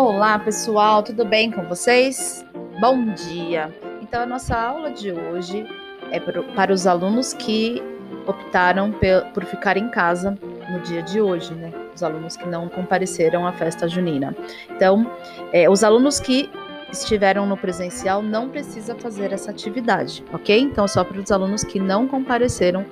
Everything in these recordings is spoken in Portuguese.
Olá, pessoal, tudo bem com vocês? Bom dia! Então, a nossa aula de hoje é para os alunos que optaram por ficar em casa no dia de hoje, né? Os alunos que não compareceram à festa junina. Então, é, os alunos que estiveram no presencial não precisa fazer essa atividade, ok? Então, só para os alunos que não compareceram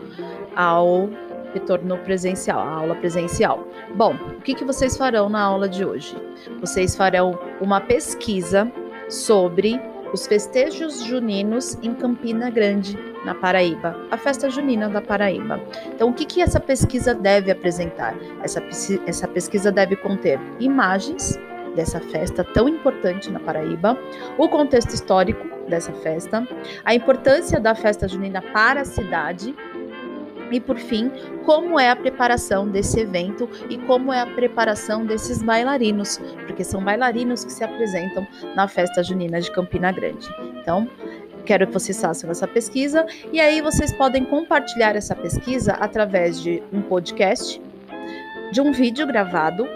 ao retorno presencial, a aula presencial. Bom, o que, que vocês farão na aula de hoje? Vocês farão uma pesquisa sobre os festejos juninos em Campina Grande, na Paraíba, a festa junina da Paraíba. Então, o que, que essa pesquisa deve apresentar? Essa, essa pesquisa deve conter imagens dessa festa tão importante na Paraíba, o contexto histórico dessa festa, a importância da festa junina para a cidade e por fim, como é a preparação desse evento e como é a preparação desses bailarinos, porque são bailarinos que se apresentam na festa junina de Campina Grande. Então, quero que vocês façam essa pesquisa e aí vocês podem compartilhar essa pesquisa através de um podcast, de um vídeo gravado,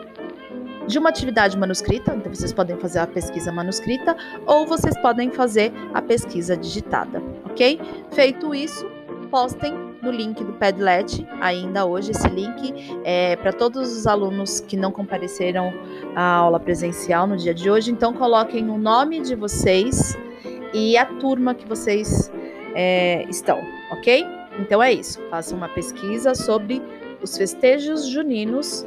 de uma atividade manuscrita, então vocês podem fazer a pesquisa manuscrita ou vocês podem fazer a pesquisa digitada, ok? Feito isso, postem no link do Padlet, ainda hoje, esse link é para todos os alunos que não compareceram à aula presencial no dia de hoje. Então, coloquem o nome de vocês e a turma que vocês é, estão, ok? Então é isso. Façam uma pesquisa sobre os festejos juninos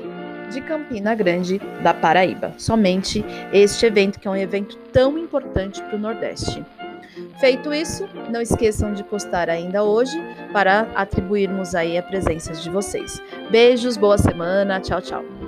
de Campina Grande da Paraíba. Somente este evento, que é um evento tão importante para o Nordeste. Feito isso, não esqueçam de postar ainda hoje para atribuirmos aí a presença de vocês. Beijos, boa semana, tchau, tchau.